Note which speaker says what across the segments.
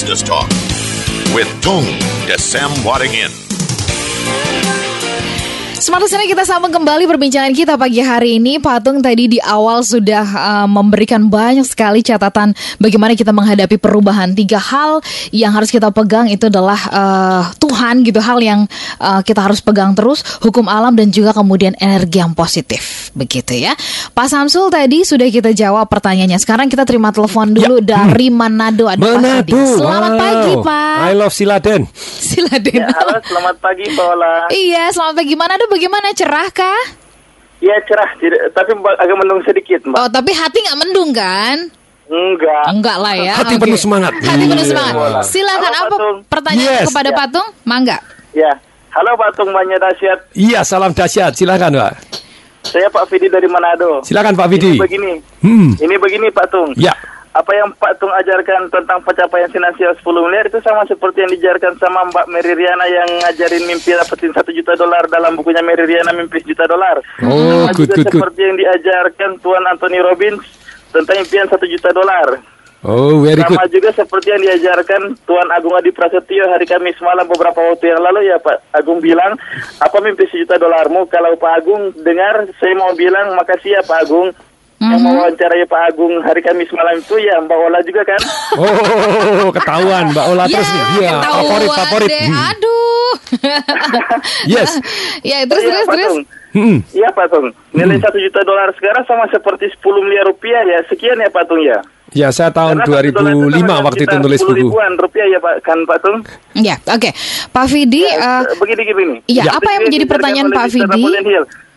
Speaker 1: Business Talk with Tung Desem Wadingin.
Speaker 2: Smart Listener kita sambung kembali perbincangan kita pagi hari ini. Patung tadi di awal sudah uh, memberikan banyak sekali catatan bagaimana kita menghadapi perubahan. Tiga hal yang harus kita pegang itu adalah uh, Tuhan gitu, hal yang uh, kita harus pegang terus, hukum alam dan juga kemudian energi yang positif. Begitu ya. Pak Samsul tadi sudah kita jawab pertanyaannya. Sekarang kita terima telepon dulu
Speaker 3: Ya.
Speaker 2: dari Manado. Ada Pak
Speaker 3: Manado.
Speaker 2: Hadi. Selamat
Speaker 3: wow.
Speaker 2: pagi Pak.
Speaker 3: I love Siladen.
Speaker 2: Siladen.
Speaker 4: Ya, halo, selamat pagi, Pak Ola.
Speaker 2: Iya, selamat pagi. Manado bagaimana? Cerah kah?
Speaker 4: Ya, cerah, tapi agak mendung sedikit, Mbak.
Speaker 2: Oh, tapi hati nggak mendung kan?
Speaker 4: Enggak.
Speaker 2: Enggak lah ya.
Speaker 3: Hati
Speaker 2: Oke.
Speaker 3: penuh semangat.
Speaker 2: Hati penuh
Speaker 3: Iya.
Speaker 2: semangat. Silakan
Speaker 4: Halo,
Speaker 2: apa
Speaker 4: Patung.
Speaker 2: pertanyaan
Speaker 3: Yes.
Speaker 2: kepada
Speaker 4: Ya.
Speaker 2: Patung? Mangga.
Speaker 4: Ya. Halo, Pak Tung Banyak Dasyat.
Speaker 3: Iya, salam dahsyat. Silakan, Pak.
Speaker 4: Saya Pak Fidi dari Manado.
Speaker 3: Silakan, Pak
Speaker 4: Ini
Speaker 3: Vidi.
Speaker 4: begini.
Speaker 3: Hmm.
Speaker 4: Ini begini, Pak Tung.
Speaker 3: Ya.
Speaker 4: Apa yang Pak Tung ajarkan tentang pencapaian finansial 10 miliar itu sama seperti yang diajarkan sama Mbak Mary Riana yang ngajarin mimpi dapetin 1 juta dolar dalam bukunya Mary Riana Mimpi Juta Dolar.
Speaker 3: Oh,
Speaker 4: Sama
Speaker 3: good,
Speaker 4: juga
Speaker 3: good, good.
Speaker 4: seperti yang diajarkan Tuan Anthony Robbins tentang impian 1 juta dolar.
Speaker 3: Oh, very good.
Speaker 4: Sama juga seperti yang diajarkan Tuan Agung Adi Prasetyo hari Kamis malam beberapa waktu yang lalu ya Pak Agung bilang apa mimpi sejuta dolarmu kalau Pak Agung dengar saya mau bilang makasih ya Pak Agung yang
Speaker 2: Mhm.
Speaker 4: mewawancarai Pak Agung hari Kamis malam itu ya Mbak Ola juga kan
Speaker 3: Oh, ketahuan Mbak Ola terus nih. Iya, favorit favorit.
Speaker 2: deh.
Speaker 3: Hmm.
Speaker 2: Aduh.
Speaker 3: Yes.
Speaker 2: ya, terus
Speaker 4: Iya,
Speaker 2: terus
Speaker 4: Pak
Speaker 2: terus.
Speaker 3: Hmm.
Speaker 4: Iya Pak Tung nilai satu juta dolar sekarang sama seperti 10 miliar rupiah ya sekian ya Pak Tung ya
Speaker 3: Ya, saya tahun
Speaker 4: Karena satu dolar itu
Speaker 3: 2005
Speaker 4: sama
Speaker 3: waktu itu nulis
Speaker 4: 10
Speaker 3: buku.
Speaker 4: ribuan rupiah ya Pak kan Pak Tung
Speaker 2: Ya, oke. Pak Vidi,
Speaker 4: Ya,
Speaker 2: eh,
Speaker 4: begini gini.
Speaker 2: iya,
Speaker 4: Ya.
Speaker 2: apa yang menjadi pertanyaan Pak
Speaker 4: Mr.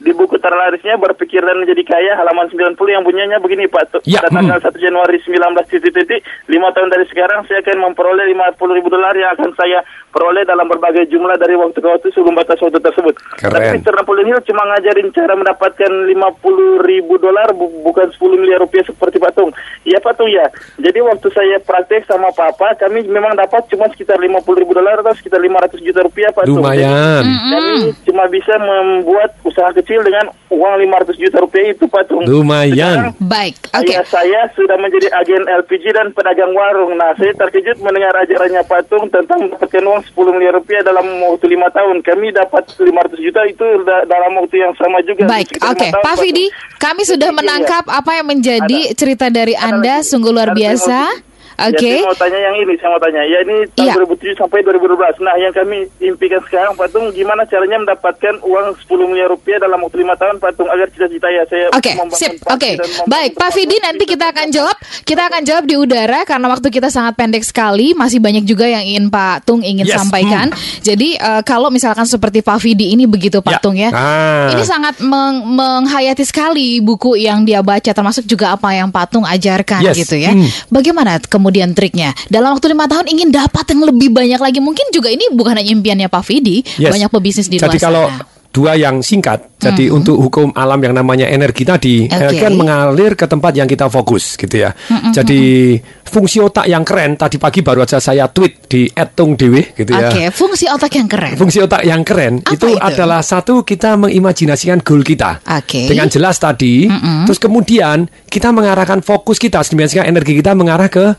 Speaker 4: Di buku terlarisnya berpikir dan menjadi kaya halaman 90 yang bunyinya begini Pak. Tu-
Speaker 3: Ya,
Speaker 4: Pada tanggal
Speaker 3: hmm.
Speaker 4: 1 Januari 19 titik titik 5 tahun dari sekarang saya akan memperoleh 50 ribu dolar yang akan saya peroleh dalam berbagai jumlah dari waktu ke waktu sebelum batas waktu tersebut.
Speaker 3: Keren.
Speaker 4: Tapi Mr. Napoleon Hill cuma ngajarin cara mendapatkan 50 ribu dolar bu- bukan 10 miliar rupiah seperti Pak Tung. Iya Pak Tung ya. Jadi waktu saya praktek sama Papa kami memang dapat cuma sekitar 50 ribu dolar atau sekitar 500 juta rupiah Pak Tung. Jadi,
Speaker 3: Lumayan.
Speaker 4: kami cuma bisa membuat usaha kecil dengan uang 500 juta rupiah itu Pak Tung.
Speaker 3: Lumayan.
Speaker 2: baik. Oke.
Speaker 4: Ayah saya sudah menjadi agen LPG dan pedagang warung. Nah, saya terkejut mendengar ajarannya Pak Tung tentang mendapatkan uang 10 miliar rupiah dalam waktu lima tahun. Kami dapat 500 juta itu da- dalam waktu yang sama juga.
Speaker 2: Baik, oke.
Speaker 4: lima tahun,
Speaker 2: Pak. Vidi, kami sudah
Speaker 4: Iya, iya.
Speaker 2: menangkap apa yang menjadi
Speaker 4: Ada.
Speaker 2: cerita dari
Speaker 4: Ada
Speaker 2: Anda
Speaker 4: lagi.
Speaker 2: sungguh luar biasa.
Speaker 4: mau-
Speaker 2: Oke.
Speaker 4: Ya, saya mau tanya yang ini, saya mau tanya. Ya ini tahun
Speaker 2: Iya.
Speaker 4: 2007 sampai 2012. Nah, yang kami impikan sekarang, Pak Tung, gimana caranya mendapatkan uang 10 miliar rupiah dalam waktu lima tahun, Pak Tung, agar cita-cita ya saya
Speaker 2: Oke,
Speaker 4: membangun
Speaker 2: sip. Oke,
Speaker 4: membangun
Speaker 2: baik, Pak Vidi
Speaker 4: pabrik
Speaker 2: nanti kita akan jawab. Kita akan jawab di udara karena waktu kita sangat pendek sekali. Masih banyak juga yang ingin Pak Tung ingin
Speaker 3: Yes,
Speaker 2: sampaikan. Jadi eh, kalau misalkan seperti Pak Vidi ini begitu Pak
Speaker 3: Ya.
Speaker 2: Tung ya.
Speaker 3: Ah.
Speaker 2: Ini sangat meng- menghayati sekali buku yang dia baca, termasuk juga apa yang Pak Tung ajarkan
Speaker 3: Yes,
Speaker 2: gitu ya.
Speaker 3: hmm.
Speaker 2: Bagaimana kemudian triknya? Dalam waktu lima tahun ingin dapat yang lebih banyak lagi. Mungkin juga ini bukan hanya impiannya Pak Vidi,
Speaker 3: Yes.
Speaker 2: banyak pebisnis di
Speaker 3: Jadi
Speaker 2: luar
Speaker 3: kalau
Speaker 2: sana.
Speaker 3: dua yang singkat, jadi untuk hukum alam yang namanya energi tadi eh,
Speaker 2: Oke.
Speaker 3: kan mengalir ke tempat yang kita fokus gitu ya. Jadi fungsi otak yang keren tadi pagi baru aja saya tweet di @tungdewe gitu ya.
Speaker 2: Oke, fungsi otak yang keren.
Speaker 3: Fungsi otak yang keren
Speaker 2: Apa
Speaker 3: itu,
Speaker 2: itu?
Speaker 3: adalah satu kita mengimajinasikan goal kita
Speaker 2: Oke.
Speaker 3: dengan jelas tadi. Terus kemudian kita mengarahkan fokus kita, sedemikian energi kita mengarah ke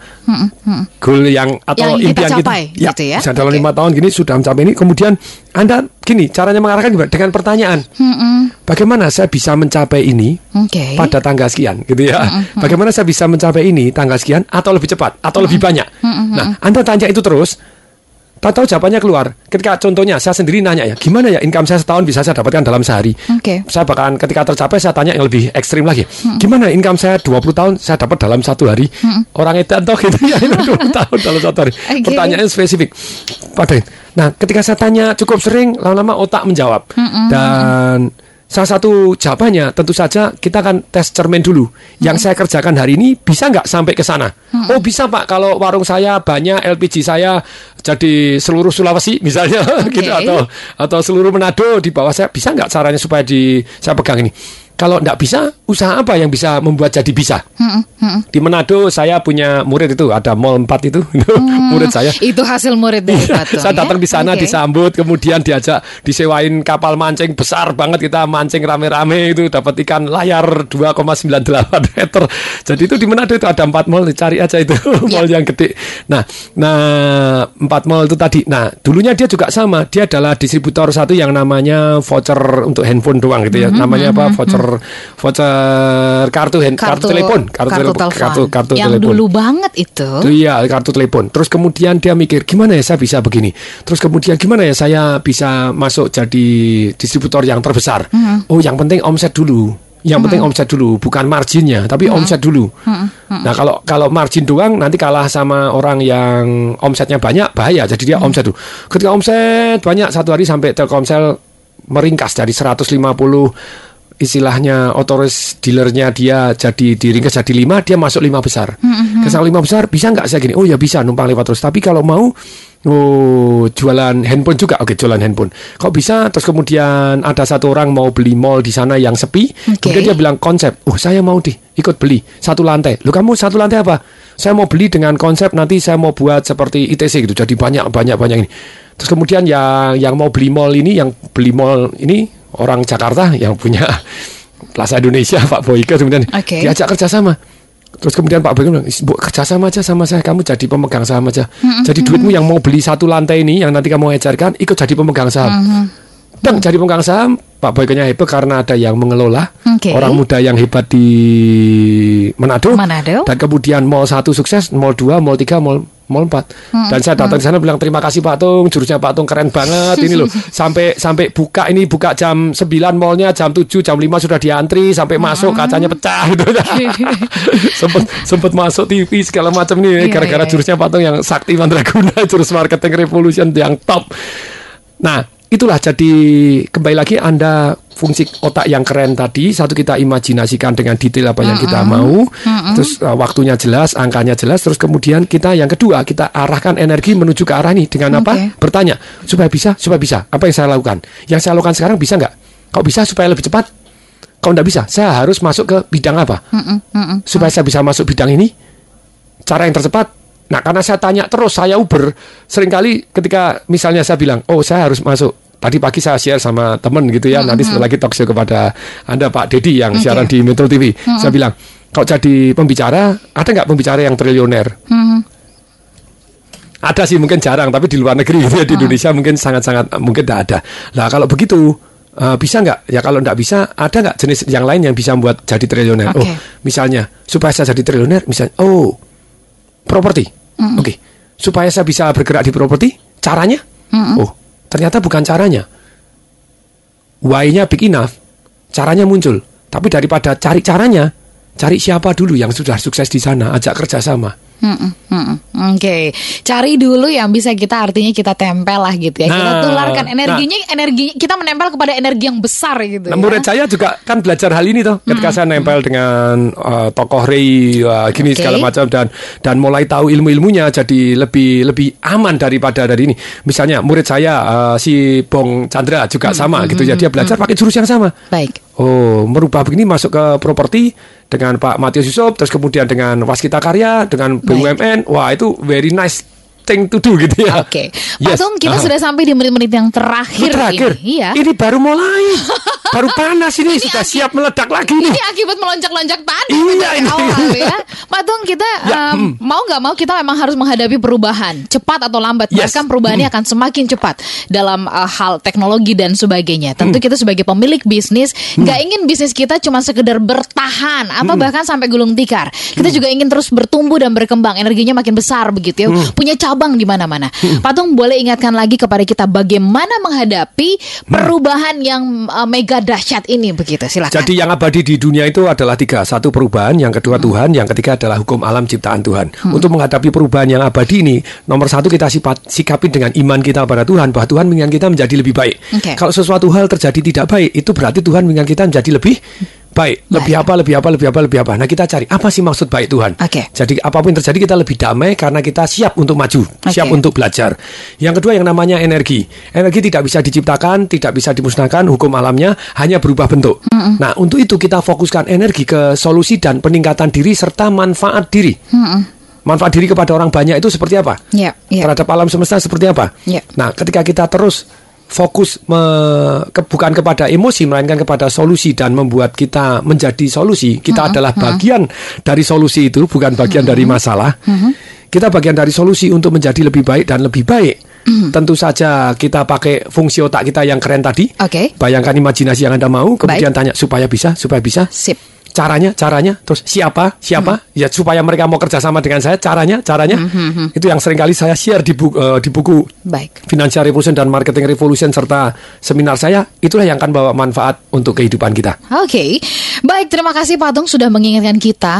Speaker 3: goal yang atau
Speaker 2: Yang kita
Speaker 3: impian
Speaker 2: capai,
Speaker 3: kita.
Speaker 2: gitu ya.
Speaker 3: bisa dalam lima tahun gini sudah mencapai ini. Kemudian anda gini caranya mengarahkan gimana? dengan pertanyaan. Bagaimana saya bisa mencapai ini
Speaker 2: Oke.
Speaker 3: pada tanggal sekian gitu ya. Bagaimana saya bisa mencapai ini tanggal sekian atau lebih cepat atau lebih banyak. Nah, Anda tanya itu terus tahu-tahu jawabannya keluar. Ketika contohnya saya sendiri nanya ya, gimana ya income saya setahun bisa saya dapatkan dalam sehari?
Speaker 2: Oke.
Speaker 3: Saya bakalan ketika tercapai saya tanya yang lebih ekstrim lagi. Gimana income saya 20 tahun saya dapat dalam satu hari? Orang itu toh gitu ya, 20 tahun dalam satu hari.
Speaker 2: Oke.
Speaker 3: Pertanyaannya spesifik. Pada Nah, ketika saya tanya cukup sering, lama-lama otak menjawab. Dan salah satu jawabannya tentu saja kita akan tes cermin dulu. Yang saya kerjakan hari ini bisa nggak sampai ke sana? Oh bisa pak, kalau warung saya banyak LPG saya jadi seluruh Sulawesi misalnya
Speaker 2: Oke.
Speaker 3: gitu atau atau seluruh Manado di bawah saya bisa nggak caranya supaya di saya pegang ini? Kalau nggak bisa, usaha apa yang bisa membuat jadi bisa? Di Manado saya punya murid itu ada mall 4 itu murid saya.
Speaker 2: Itu hasil murid dari Patung.
Speaker 3: saya datang
Speaker 2: ya?
Speaker 3: di sana
Speaker 2: Oke.
Speaker 3: disambut, kemudian diajak disewain kapal mancing besar banget kita mancing rame-rame itu dapat ikan layar 2,98 meter. Jadi itu di Manado itu ada empat mall, cari aja itu mall yang gede. Nah, nah empat mall itu tadi. Nah, dulunya dia juga sama. Dia adalah distributor satu yang namanya voucher untuk handphone doang gitu ya. Namanya apa? Voucher voucher kartu hand, kartu, telepon,
Speaker 2: kartu,
Speaker 3: telepon,
Speaker 2: telepon.
Speaker 3: kartu kartu
Speaker 2: yang
Speaker 3: telepon.
Speaker 2: dulu banget itu.
Speaker 3: Itu iya kartu telepon. Terus kemudian dia mikir gimana ya saya bisa begini. Terus kemudian gimana ya saya bisa masuk jadi distributor yang terbesar. Oh yang penting omset dulu. Yang penting omset dulu, bukan marginnya, tapi omset dulu. Nah kalau kalau margin doang nanti kalah sama orang yang omsetnya banyak bahaya. Jadi dia omset dulu. Ketika omset banyak satu hari sampai Telkomsel meringkas dari 150 istilahnya otoris dealernya dia jadi diringkas jadi lima dia masuk lima besar. Kesal lima besar bisa nggak saya gini? Oh ya bisa numpang lewat terus. Tapi kalau mau oh jualan handphone juga. Oke jualan handphone. Kok bisa? Terus kemudian ada satu orang mau beli mall di sana yang sepi.
Speaker 2: Oke.
Speaker 3: kemudian dia bilang konsep oh saya mau di ikut beli satu lantai. Lu kamu satu lantai apa? Saya mau beli dengan konsep nanti saya mau buat seperti ITC gitu. Jadi banyak banyak banyak ini. Terus kemudian yang yang mau beli mall ini yang beli mall ini orang Jakarta yang punya Plaza Indonesia Pak Boyke kemudian
Speaker 2: Oke.
Speaker 3: diajak kerjasama. Terus kemudian Pak Boyke bilang Bu, kerjasama aja sama saya kamu jadi pemegang saham aja. Jadi duitmu yang mau beli satu lantai ini yang nanti kamu ejarkan ikut jadi pemegang saham. Dan jadi pemegang saham Pak Boykenya hebat karena ada yang mengelola.
Speaker 2: Oke.
Speaker 3: orang muda yang hebat di Manado,
Speaker 2: Manado.
Speaker 3: dan kemudian mall satu sukses mall 2 mall 3 mall mall 4 dan saya datang di sana bilang terima kasih Pak Tung jurusnya Pak Tung keren banget. Ini loh sampai sampai buka ini buka jam 9 mallnya jam 7 jam 5 sudah diantri sampai masuk kacanya pecah gitu. Sempet sempet masuk TV segala macam nih.
Speaker 2: Iya,
Speaker 3: gara-gara
Speaker 2: iya, iya.
Speaker 3: jurusnya Pak Tung yang sakti mandraguna jurus marketing revolution yang top. Nah, itulah jadi kembali lagi Anda fungsi otak yang keren tadi satu kita imajinasikan dengan detail apa yang kita mau, terus uh, waktunya jelas, angkanya jelas, terus kemudian kita yang kedua kita arahkan energi menuju ke arah ini dengan apa? Bertanya supaya bisa, supaya bisa. Apa yang saya lakukan? Yang saya lakukan sekarang bisa nggak? Kok bisa supaya lebih cepat? Kalau nggak bisa, saya harus masuk ke bidang apa? Supaya saya bisa masuk bidang ini, cara yang tercepat. Nah, karena saya tanya terus, saya Uber, sering kali ketika misalnya saya bilang, oh saya harus masuk. Tadi pagi saya share sama temen gitu ya, nanti setelah lagi talk show kepada Anda Pak Dedi yang
Speaker 2: Oke.
Speaker 3: siaran di Metro TV. Saya bilang, kalau jadi pembicara, ada nggak pembicara yang triliuner? Ada sih mungkin jarang, tapi di luar negeri gitu ya, di Indonesia mungkin sangat-sangat mungkin tidak ada. Nah kalau begitu eh, bisa nggak? Ya kalau nggak bisa, ada nggak jenis yang lain yang bisa membuat jadi triliuner?
Speaker 2: Oke.
Speaker 3: Oh, misalnya supaya saya jadi triliuner, misalnya, oh properti, oke, supaya saya bisa bergerak di properti, caranya? Oh, ternyata bukan caranya. Why-nya big enough, caranya muncul. Tapi daripada cari caranya, cari siapa dulu yang sudah sukses di sana, ajak kerjasama.
Speaker 2: Mm-mm, mm-mm. Oke, cari dulu yang bisa kita artinya kita tempel lah gitu ya. kita
Speaker 3: Nah,
Speaker 2: tularkan energinya, energi kita menempel kepada energi yang besar gitu.
Speaker 3: Nah,
Speaker 2: ya.
Speaker 3: murid saya juga kan belajar hal ini toh. Ketika saya nempel dengan uh, tokoh Rei uh, gini
Speaker 2: Oke.
Speaker 3: segala macam dan dan mulai tahu ilmu-ilmunya jadi lebih lebih aman daripada dari ini. Misalnya murid saya uh, si Bong Chandra juga sama gitu ya. Dia belajar pakai jurus yang sama.
Speaker 2: Baik.
Speaker 3: Oh, merubah begini masuk ke properti dengan Pak Matius Yusuf, terus kemudian dengan Waskita Karya, dengan BUMN. Wah, itu very nice thing to do gitu ya.
Speaker 2: Oke,
Speaker 3: Yes.
Speaker 2: Patung kita
Speaker 3: Aha.
Speaker 2: sudah sampai di menit-menit yang terakhir,
Speaker 3: terakhir.
Speaker 2: ini. Iya.
Speaker 3: Ini baru mulai. baru panas ini, sudah siap meledak lagi nih.
Speaker 2: Ini akibat melonjak-lonjak tadi
Speaker 3: Iya, ini.
Speaker 2: awal ya. Patung kita
Speaker 3: Ya,
Speaker 2: um, mau nggak mau kita memang harus menghadapi perubahan cepat atau lambat.
Speaker 3: Yes.
Speaker 2: Bahkan perubahannya akan semakin cepat dalam uh, hal teknologi dan sebagainya. Tentu kita sebagai pemilik bisnis nggak ingin bisnis kita cuma sekedar bertahan atau bahkan sampai gulung tikar. Kita juga ingin terus bertumbuh dan berkembang. Energinya makin besar begitu ya. Punya cabang di mana-mana. Patung boleh ingatkan lagi kepada kita bagaimana menghadapi perubahan yang uh, mega dahsyat ini begitu. Silakan.
Speaker 3: Jadi yang abadi di dunia itu adalah tiga. Satu perubahan, yang kedua Tuhan, yang ketiga adalah hukum alam ciptaan Tuhan. Untuk menghadapi perubahan yang abadi ini, nomor satu kita sifat, sikapin dengan iman kita pada Tuhan, bahwa Tuhan mengingat kita menjadi lebih baik.
Speaker 2: Oke.
Speaker 3: Kalau sesuatu hal terjadi tidak baik, itu berarti Tuhan mengingat kita menjadi lebih baik, lebih apa, lebih apa, lebih apa, lebih apa. Nah kita cari apa sih maksud baik Tuhan.
Speaker 2: Oke.
Speaker 3: Jadi apa pun yang terjadi kita lebih damai karena kita siap untuk maju, siap
Speaker 2: Oke.
Speaker 3: untuk belajar. Yang kedua yang namanya energi. Energi tidak bisa diciptakan, tidak bisa dimusnahkan, hukum alamnya hanya berubah bentuk. Nah untuk itu kita fokuskan energi ke solusi dan peningkatan diri serta manfaat diri. Manfaat diri kepada orang banyak itu seperti apa?
Speaker 2: Ya, ya.
Speaker 3: terhadap alam semesta seperti apa.
Speaker 2: Ya.
Speaker 3: Nah, ketika kita terus fokus me- ke- bukan kepada emosi melainkan kepada solusi dan membuat kita menjadi solusi, kita adalah bagian dari solusi itu, bukan bagian dari masalah. Kita bagian dari solusi untuk menjadi lebih baik dan lebih baik. Tentu saja kita pakai fungsi otak kita yang keren tadi.
Speaker 2: Oke.
Speaker 3: Bayangkan imajinasi yang Anda mau, kemudian tanya supaya bisa, supaya bisa
Speaker 2: Sip.
Speaker 3: Caranya caranya. Terus siapa siapa?
Speaker 2: Hmm.
Speaker 3: ya supaya mereka mau kerjasama dengan saya caranya caranya.
Speaker 2: Hmm,
Speaker 3: itu yang sering kali saya share di buku, di buku.
Speaker 2: Baik.
Speaker 3: Financial Revolution dan Marketing Revolution serta seminar saya. Itulah yang akan bawa manfaat untuk kehidupan kita.
Speaker 2: Oke. Baik, terima kasih Patung sudah mengingatkan kita